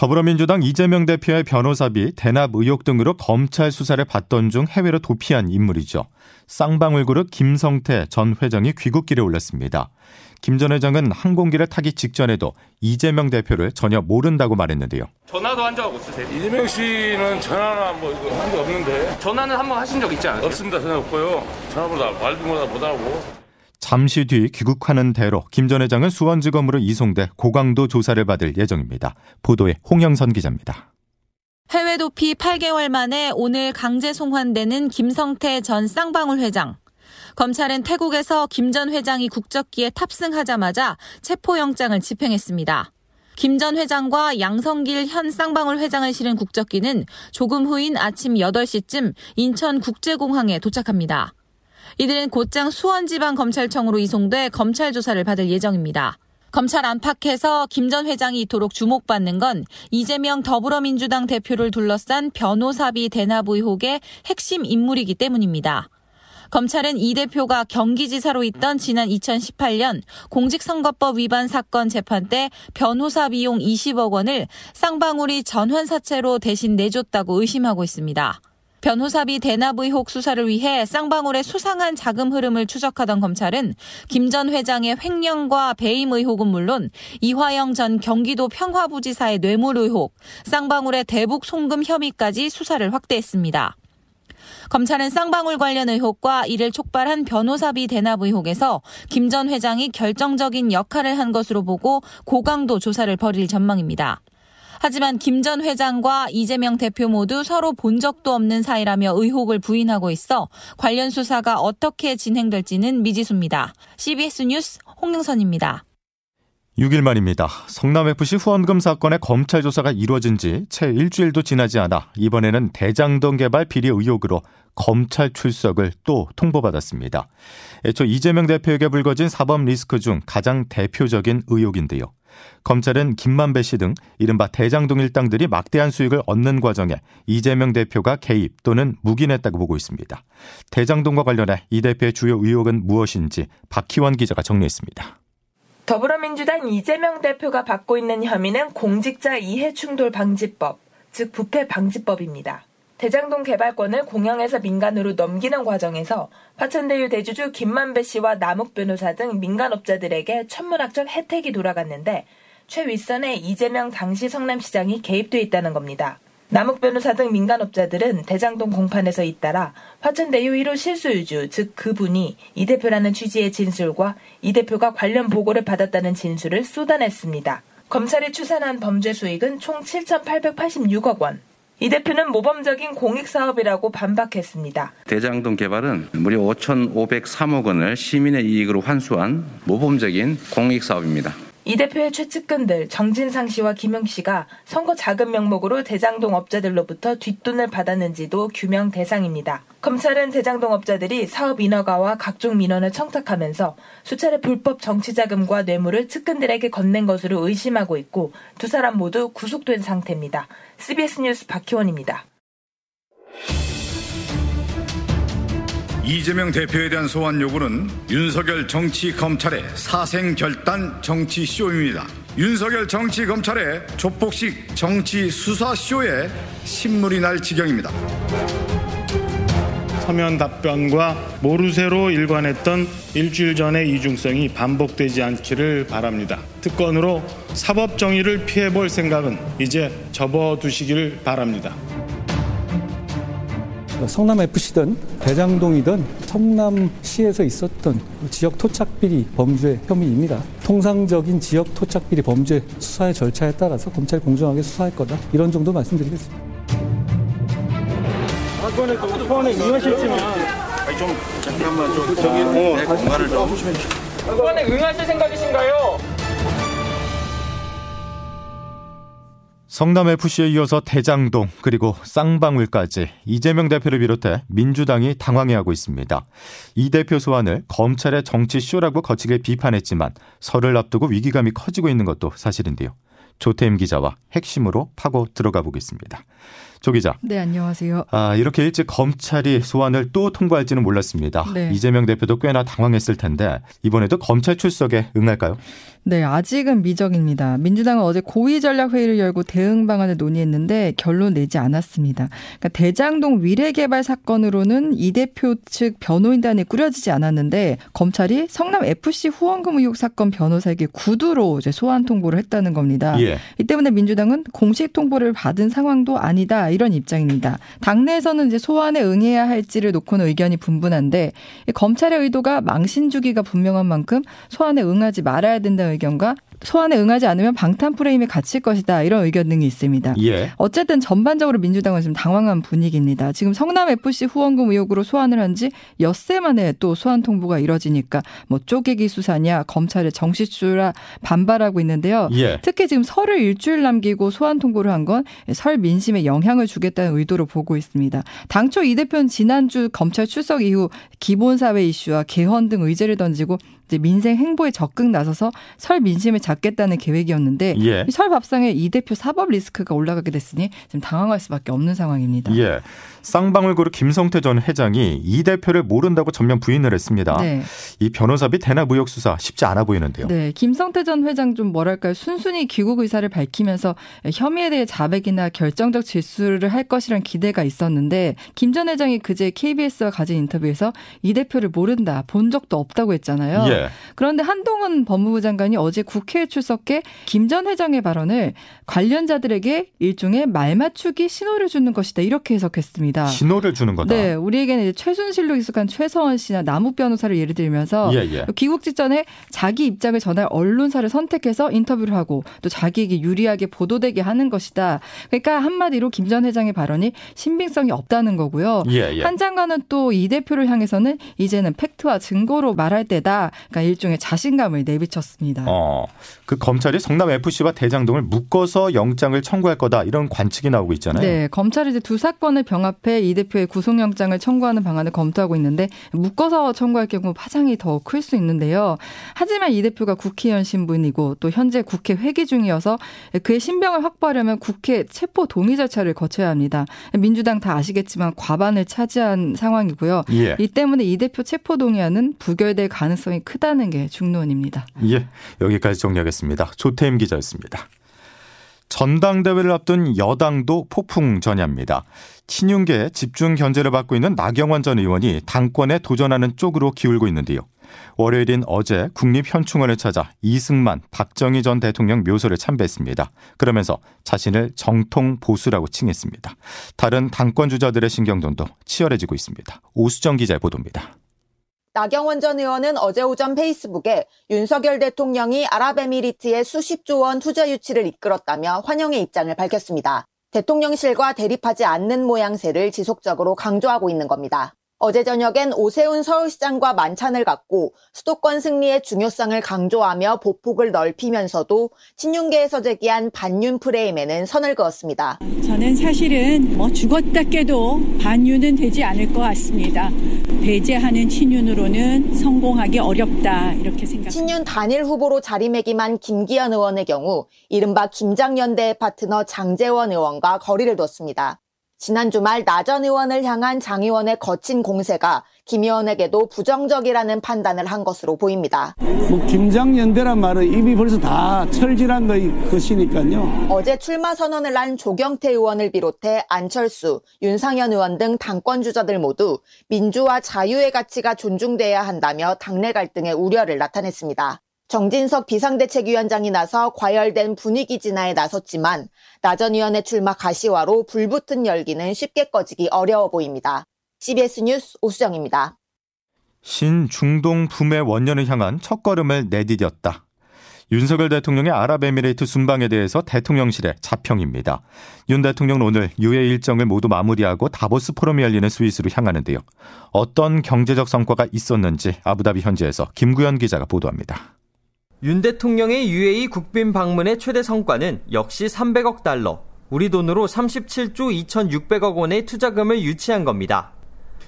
더불어민주당 이재명 대표의 변호사비, 대납 의혹 등으로 검찰 수사를 받던 중 해외로 도피한 인물이죠. 쌍방울 그룹 김성태 전 회장이 귀국길에 올랐습니다. 김 전 회장은 항공기를 타기 직전에도 이재명 대표를 전혀 모른다고 말했는데요. 전화도 한 적 없으세요? 이재명 씨는 전화나 뭐 이거 한게 없는데 전화는 한 번 하신 적 있지 않으세요? 없습니다 전화 없고요 전화보다 말도 못 하고 잠시 뒤 귀국하는 대로 김 전 회장은 수원지검으로 이송돼 고강도 조사를 받을 예정입니다. 보도에 홍영선 기자입니다. 해외 도피 8개월 만에 오늘 강제 송환되는 김성태 전 쌍방울 회장. 검찰은 태국에서 김 전 회장이 국적기에 탑승하자마자 체포영장을 집행했습니다. 김 전 회장과 양성길 현 쌍방울 회장을 실은 국적기는 조금 후인 아침 8시쯤 인천국제공항에 도착합니다. 이들은 곧장 수원지방검찰청으로 이송돼 검찰 조사를 받을 예정입니다. 검찰 안팎에서 김 전 회장이 이토록 주목받는 건 이재명 더불어민주당 대표를 둘러싼 변호사비 대납 의혹의 핵심 인물이기 때문입니다. 검찰은 이 대표가 경기지사로 있던 지난 2018년 공직선거법 위반 사건 재판 때 변호사 비용 20억 원을 쌍방울이 전환사채로 대신 내줬다고 의심하고 있습니다. 변호사비 대납 의혹 수사를 위해 쌍방울의 수상한 자금 흐름을 추적하던 검찰은 김 전 회장의 횡령과 배임 의혹은 물론 이화영 전 경기도 평화부지사의 뇌물 의혹, 쌍방울의 대북 송금 혐의까지 수사를 확대했습니다. 검찰은 쌍방울 관련 의혹과 이를 촉발한 변호사비 대납 의혹에서 김 전 회장이 결정적인 역할을 한 것으로 보고 고강도 조사를 벌일 전망입니다. 하지만 김 전 회장과 이재명 대표 모두 서로 본 적도 없는 사이라며 의혹을 부인하고 있어 관련 수사가 어떻게 진행될지는 미지수입니다. CBS 뉴스 홍영선입니다. 6일 만입니다. 성남FC 후원금 사건의 검찰 조사가 이루어진 지 채 일주일도 지나지 않아 이번에는 대장동 개발 비리 의혹으로 검찰 출석을 또 통보받았습니다. 애초 이재명 대표에게 불거진 사법 리스크 중 가장 대표적인 의혹인데요. 검찰은 김만배 씨 등 이른바 대장동 일당들이 막대한 수익을 얻는 과정에 이재명 대표가 개입 또는 묵인했다고 보고 있습니다. 대장동과 관련해 이 대표의 주요 의혹은 무엇인지 박희원 기자가 정리했습니다. 더불어민주당 이재명 대표가 받고 있는 혐의는 공직자 이해충돌 방지법, 즉 부패 방지법입니다. 대장동 개발권을 공영에서 민간으로 넘기는 과정에서 화천대유 대주주 김만배 씨와 남욱 변호사 등 민간업자들에게 천문학적 혜택이 돌아갔는데 최 윗선에 이재명 당시 성남시장이 개입돼 있다는 겁니다. 남욱 변호사 등 민간업자들은 대장동 공판에서 잇따라 화천대유 1호 실소유주, 즉 그분이 이 대표라는 취지의 진술과 이 대표가 관련 보고를 받았다는 진술을 쏟아냈습니다. 검찰이 추산한 범죄 수익은 총 7,886억 원. 이 대표는 모범적인 공익사업이라고 반박했습니다. 대장동 개발은 무려 5,503억 원을 시민의 이익으로 환수한 모범적인 공익사업입니다. 이 대표의 최측근들 정진상 씨와 김영 씨가 선거 자금 명목으로 대장동 업자들로부터 뒷돈을 받았는지도 규명 대상입니다. 검찰은 대장동 업자들이 사업 인허가와 각종 민원을 청탁하면서 수차례 불법 정치 자금과 뇌물을 측근들에게 건넨 것으로 의심하고 있고 두 사람 모두 구속된 상태입니다. CBS 뉴스 박희원입니다. 이재명 대표에 대한 소환 요구는 윤석열 정치 검찰의 사생 결단 정치 쇼입니다. 윤석열 정치 검찰의 조폭식 정치 수사 쇼에 신물이 날 지경입니다. 서면 답변과 모르쇠로 일관했던 일주일 전의 이중성이 반복되지 않기를 바랍니다. 특권으로 사법 정의를 피해볼 생각은 이제 접어두시길 바랍니다. 성남FC든 대장동이든 성남시에서 있었던 지역 토착비리 범죄 혐의입니다. 통상적인 지역 토착비리 범죄 수사의 절차에 따라서 검찰이 공정하게 수사할 거다. 이런 정도 말씀드리겠습니다. 사건에 또 소환에 응하셨지만 아니 좀 잠깐만 좀 저기 어, 내 공간을 좀 사건에 응하실 생각이신가요? 성남FC에 이어서 대장동 그리고 쌍방울까지 이재명 대표를 비롯해 민주당이 당황해하고 있습니다. 이 대표 소환을 검찰의 정치쇼라고 거치게 비판했지만 설을 앞두고 위기감이 커지고 있는 것도 사실인데요. 조태임 기자와 핵심으로 파고 들어가 보겠습니다. 조 기자. 네, 안녕하세요. 아, 이렇게 일찍 검찰이 소환을 또 통보할지는 몰랐습니다. 네. 이재명 대표도 꽤나 당황했을 텐데 이번에도 검찰 출석에 응할까요? 네, 아직은 미정입니다. 민주당은 어제 고위 전략 회의를 열고 대응 방안을 논의했는데 결론 내지 않았습니다. 그러니까 대장동 위례 개발 사건으로는 이 대표 측 변호인단이 꾸려지지 않았는데 검찰이 성남 FC 후원금 의혹 사건 변호사에게 구두로 이제 소환 통보를 했다는 겁니다. 예. 이 때문에 민주당은 공식 통보를 받은 상황도 아니다 이런 입장입니다. 당내에서는 이제 소환에 응해야 할지를 놓고는 의견이 분분한데 검찰의 의도가 망신 주기가 분명한 만큼 소환에 응하지 말아야 된다는 의견과 소환에 응하지 않으면 방탄 프레임에 갇힐 것이다 이런 의견 등이 있습니다. 예. 어쨌든 전반적으로 민주당은 지금 당황한 분위기입니다. 지금 성남 FC 후원금 의혹으로 소환을 한 지 엿새 만에 또 소환 통보가 이뤄지니까 뭐 쪼개기 수사냐 검찰의 정시주라 반발하고 있는데요. 예. 특히 지금 설을 일주일 남기고 소환 통보를 한 건 설 민심에 영향을 주겠다는 의도로 보고 있습니다. 당초 이 대표는 지난주 검찰 출석 이후 기본사회 이슈와 개헌 등 의제를 던지고 이제 민생 행보에 적극 나서서 설 민심을 잡겠다는 계획이었는데 예. 설 밥상에 이 대표 사법 리스크가 올라가게 됐으니 지금 당황할 수밖에 없는 상황입니다. 예. 쌍방울 그룹 김성태 전 회장이 이 대표를 모른다고 전면 부인을 했습니다. 네. 이 변호사비 대납 의혹 수사 쉽지 않아 보이는데요. 네, 김성태 전 회장 좀 뭐랄까요 순순히 귀국 의사를 밝히면서 혐의에 대해 자백이나 결정적 질수를 할 것이란 기대가 있었는데 김 전 회장이 그제 KBS와 가진 인터뷰에서 이 대표를 모른다, 본 적도 없다고 했잖아요. 예. 그런데 한동훈 법무부 장관이 어제 국회에 출석해 김 전 회장의 발언을 관련자들에게 일종의 말 맞추기 신호를 주는 것이다 이렇게 해석했습 니다. 신호를 주는 거다. 네, 우리에게는 이제 최순실로 익숙한 최서원 씨나 남욱 변호사를 예를 들면서 예, 예. 귀국 직전에 자기 입장을 전할 언론사를 선택해서 인터뷰를 하고 또 자기에게 유리하게 보도되게 하는 것이다. 그러니까 한마디로 김 전 회장의 발언이 신빙성이 없다는 거고요. 예, 예. 한 장관은 또 이 대표를 향해서는 이제는 팩트와 증거로 말할 때다. 그러니까 일종의 자신감을 내비쳤습니다. 어, 그 검찰이 성남 FC와 대장동을 묶어서 영장을 청구할 거다 이런 관측이 나오고 있잖아요. 네, 검찰이 이제 두 사건을 병합 해이 대표의 구속영장을 청구하는 방안을 검토하고 있는데 묶어서 청구할 경우 파장이 더 클 수 있는데요. 하지만 이 대표가 국회의원 신분이고 또 현재 국회 회기 중이어서 그의 신병을 확보하려면 국회 체포 동의 절차를 거쳐야 합니다. 민주당 다 아시겠지만 과반을 차지한 상황이고요. 예. 이 때문에 이 대표 체포 동의안은 부결될 가능성이 크다는 게 중론입니다. 예, 여기까지 정리하겠습니다. 조태임 기자였습니다. 전당대회를 앞둔 여당도 폭풍 전야입니다. 친윤계 집중 견제를 받고 있는 나경원 전 의원이 당권에 도전하는 쪽으로 기울고 있는데요. 월요일인 어제 국립현충원을 찾아 이승만, 박정희 전 대통령 묘소를 참배했습니다. 그러면서 자신을 정통 보수라고 칭했습니다. 다른 당권 주자들의 신경전도 치열해지고 있습니다. 오수정 기자의 보도입니다. 나경원 전 의원은 어제 오전 페이스북에 윤석열 대통령이 아랍에미리트의 수십조 원 투자 유치를 이끌었다며 환영의 입장을 밝혔습니다. 대통령실과 대립하지 않는 모양새를 지속적으로 강조하고 있는 겁니다. 어제 저녁엔 오세훈 서울시장과 만찬을 갖고 수도권 승리의 중요성을 강조하며 보폭을 넓히면서도 친윤계에서 제기한 반윤 프레임에는 선을 그었습니다. 저는 사실은 뭐 죽었다 깨도 반윤은 되지 않을 것 같습니다. 배제하는 친윤으로는 성공하기 어렵다 이렇게 생각합니다. 친윤 단일 후보로 자리매김한 김기현 의원의 경우 이른바 김장연대의 파트너 장재원 의원과 거리를 뒀습니다. 지난 주말 나 전 의원을 향한 장 의원의 거친 공세가 김 의원에게도 부정적이라는 판단을 한 것으로 보입니다. 뭐 김장연대란 말은 이미 벌써 다 철질한 것이니까요. 어제 출마 선언을 한 조경태 의원을 비롯해 안철수, 윤상현 의원 등 당권 주자들 모두 민주와 자유의 가치가 존중돼야 한다며 당내 갈등의 우려를 나타냈습니다. 정진석 비상대책위원장이 나서 과열된 분위기 진화에 나섰지만 나전 의원의 출마 가시화로 불붙은 열기는 쉽게 꺼지기 어려워 보입니다. CBS 뉴스 오수정입니다. 신중동 붐의 원년을 향한 첫걸음을 내디뎠다. 윤석열 대통령의 아랍에미레이트 순방에 대해서 대통령실의 자평입니다. 윤 대통령은 오늘 유해 일정을 모두 마무리하고 다보스 포럼이 열리는 스위스로 향하는데요. 어떤 경제적 성과가 있었는지 아부다비 현지에서 김구현 기자가 보도합니다. 윤 대통령의 UAE 국빈 방문의 최대 성과는 역시 300억 달러, 우리 돈으로 37조 2,600억 원의 투자금을 유치한 겁니다.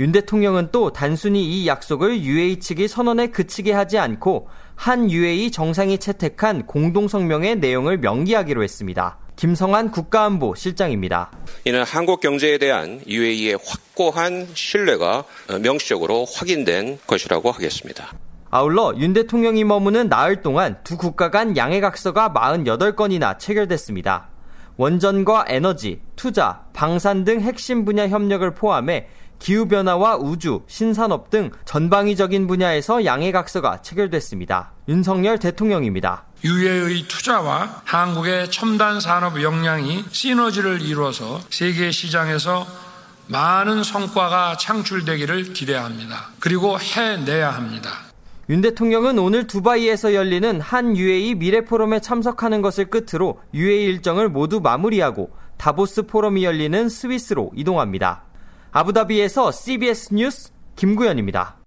윤 대통령은 또 단순히 이 약속을 UAE 측이 선언에 그치게 하지 않고 한 UAE 정상이 채택한 공동성명의 내용을 명기하기로 했습니다. 김성한 국가안보 실장입니다. 이는 한국 경제에 대한 UAE의 확고한 신뢰가 명시적으로 확인된 것이라고 하겠습니다. 아울러 윤 대통령이 머무는 나흘 동안 두 국가 간 양해각서가 48건이나 체결됐습니다. 원전과 에너지, 투자, 방산 등 핵심 분야 협력을 포함해 기후변화와 우주, 신산업 등 전방위적인 분야에서 양해각서가 체결됐습니다. 윤석열 대통령입니다. 유해의 투자와 한국의 첨단 산업 역량이 시너지를 이루어서 세계 시장에서 많은 성과가 창출되기를 기대합니다. 그리고 해내야 합니다. 윤 대통령은 오늘 두바이에서 열리는 한 UAE 미래 포럼에 참석하는 것을 끝으로 UAE 일정을 모두 마무리하고 다보스 포럼이 열리는 스위스로 이동합니다. 아부다비에서 CBS 뉴스 김구현입니다.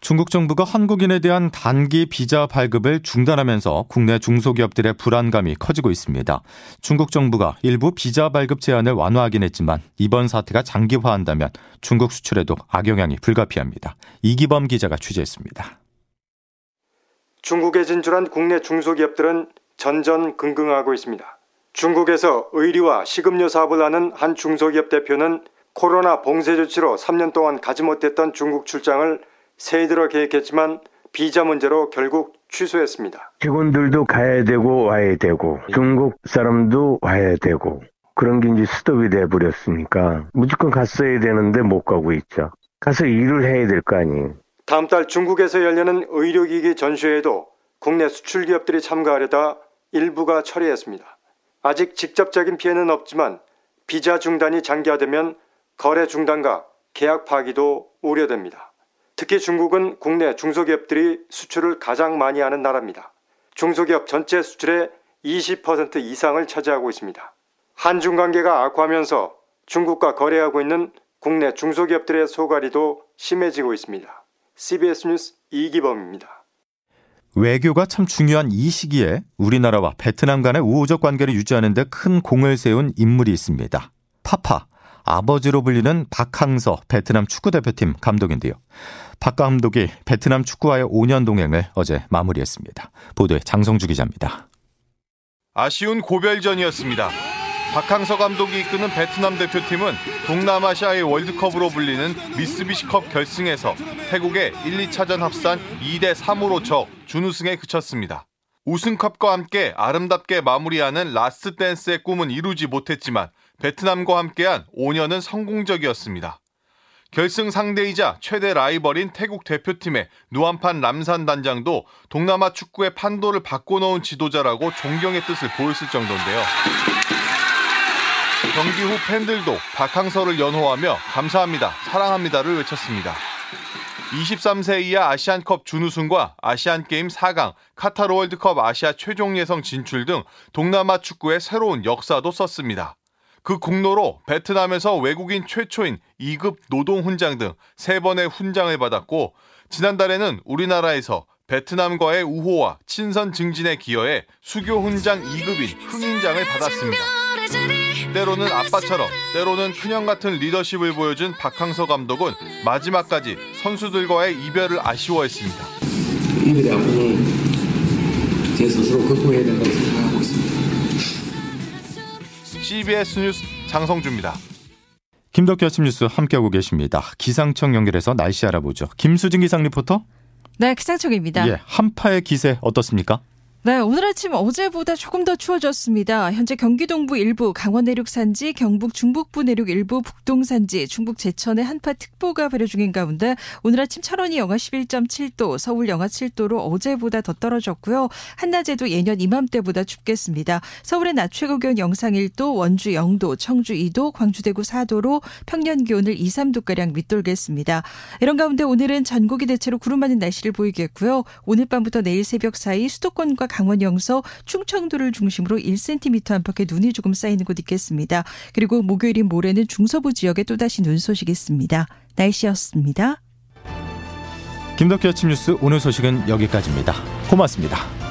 중국 정부가 한국인에 대한 단기 비자 발급을 중단하면서 국내 중소기업들의 불안감이 커지고 있습니다. 중국 정부가 일부 비자 발급 제한을 완화하긴 했지만 이번 사태가 장기화한다면 중국 수출에도 악영향이 불가피합니다. 이기범 기자가 취재했습니다. 중국에 진출한 국내 중소기업들은 전전긍긍하고 있습니다. 중국에서 의류와 식음료 사업을 하는 한 중소기업 대표는 코로나 봉쇄 조치로 3년 동안 가지 못했던 중국 출장을 새해 들어 계획했지만 비자 문제로 결국 취소했습니다. 직원들도 가야 되고 와야 되고 중국 사람도 와야 되고 그런 게 이제 스톱이 돼 버렸으니까 무조건 갔어야 되는데 못 가고 있죠. 가서 일을 해야 될 거 아니에요. 다음 달 중국에서 열리는 의료기기 전시회에도 국내 수출 기업들이 참가하려다 일부가 철회했습니다. 아직 직접적인 피해는 없지만 비자 중단이 장기화되면 거래 중단과 계약 파기도 우려됩니다. 특히 중국은 국내 중소기업들이 수출을 가장 많이 하는 나라입니다. 중소기업 전체 수출의 20% 이상을 차지하고 있습니다. 한중 관계가 악화하면서 중국과 거래하고 있는 국내 중소기업들의 소갈이도 심해지고 있습니다. CBS 뉴스 이기범입니다. 외교가 참 중요한 이 시기에 우리나라와 베트남 간의 우호적 관계를 유지하는 데 큰 공을 세운 인물이 있습니다. 파파, 아버지로 불리는 박항서 베트남 축구대표팀 감독인데요. 박 감독이 베트남 축구와의 5년 동행을 어제 마무리했습니다. 보도에 장성주 기자입니다. 아쉬운 고별전이었습니다. 박항서 감독이 이끄는 베트남 대표팀은 동남아시아의 월드컵으로 불리는 미쓰비시컵 결승에서 태국에 1, 2차전 합산 2대 3으로 져 준우승에 그쳤습니다. 우승컵과 함께 아름답게 마무리하는 라스트 댄스의 꿈은 이루지 못했지만 베트남과 함께한 5년은 성공적이었습니다. 결승 상대이자 최대 라이벌인 태국 대표팀의 누안판 람산 단장도 동남아 축구의 판도를 바꿔놓은 지도자라고 존경의 뜻을 보였을 정도인데요. 경기 후 팬들도 박항서를 연호하며 감사합니다, 사랑합니다를 외쳤습니다. 23세 이하 아시안컵 준우승과 아시안게임 4강, 카타르 월드컵 아시아 최종 예성 진출 등 동남아 축구의 새로운 역사도 썼습니다. 그 공로로 베트남에서 외국인 최초인 2급 노동 훈장 등 3번의 훈장을 받았고 지난달에는 우리나라에서 베트남과의 우호와 친선 증진에 기여해 수교 훈장 2급인 흥인장을 받았습니다. 때로는 아빠처럼 때로는 큰형 같은 리더십을 보여준 박항서 감독은 마지막까지 선수들과의 이별을 아쉬워했습니다. 이별의 아픔을 제 스스로 극복해야 된다고 생각하고 있습니다. CBS 뉴스 장성주입니다. 김덕기 아침 뉴스 함께하고 계십니다. 기상청 연결해서 날씨 알아보죠. 김수진 기상 리포터. 네, 기상청입니다. 예, 한파의 기세 어떻습니까? 네, 오늘 아침 어제보다 조금 더 추워졌습니다. 현재 경기 동부 일부, 강원 내륙 산지, 경북 중북부 내륙 일부, 북동 산지, 중북 제천에 한파 특보가 발효 중인 가운데 오늘 아침 철원이 영하 11.7도, 서울 영하 7도로 어제보다 더 떨어졌고요. 한낮에도 예년 이맘때보다 춥겠습니다. 서울의 낮 최고 기온 영상 1도, 원주 0도, 청주 2도, 광주 대구 4도로 평년 기온을 2, 3도 가량 밑돌겠습니다. 이런 가운데 오늘은 전국이 대체로 구름 많은 날씨를 보이겠고요. 오늘 밤부터 내일 새벽 사이 수도권과 강원 영서, 충청도를 중심으로 1cm 안팎의 눈이 조금 쌓이는 곳 있겠습니다. 그리고 목요일인 모레는 중서부 지역에 또다시 눈 소식이 있습니다. 날씨였습니다. 김덕기 아침 뉴스 오늘 소식은 여기까지입니다. 고맙습니다.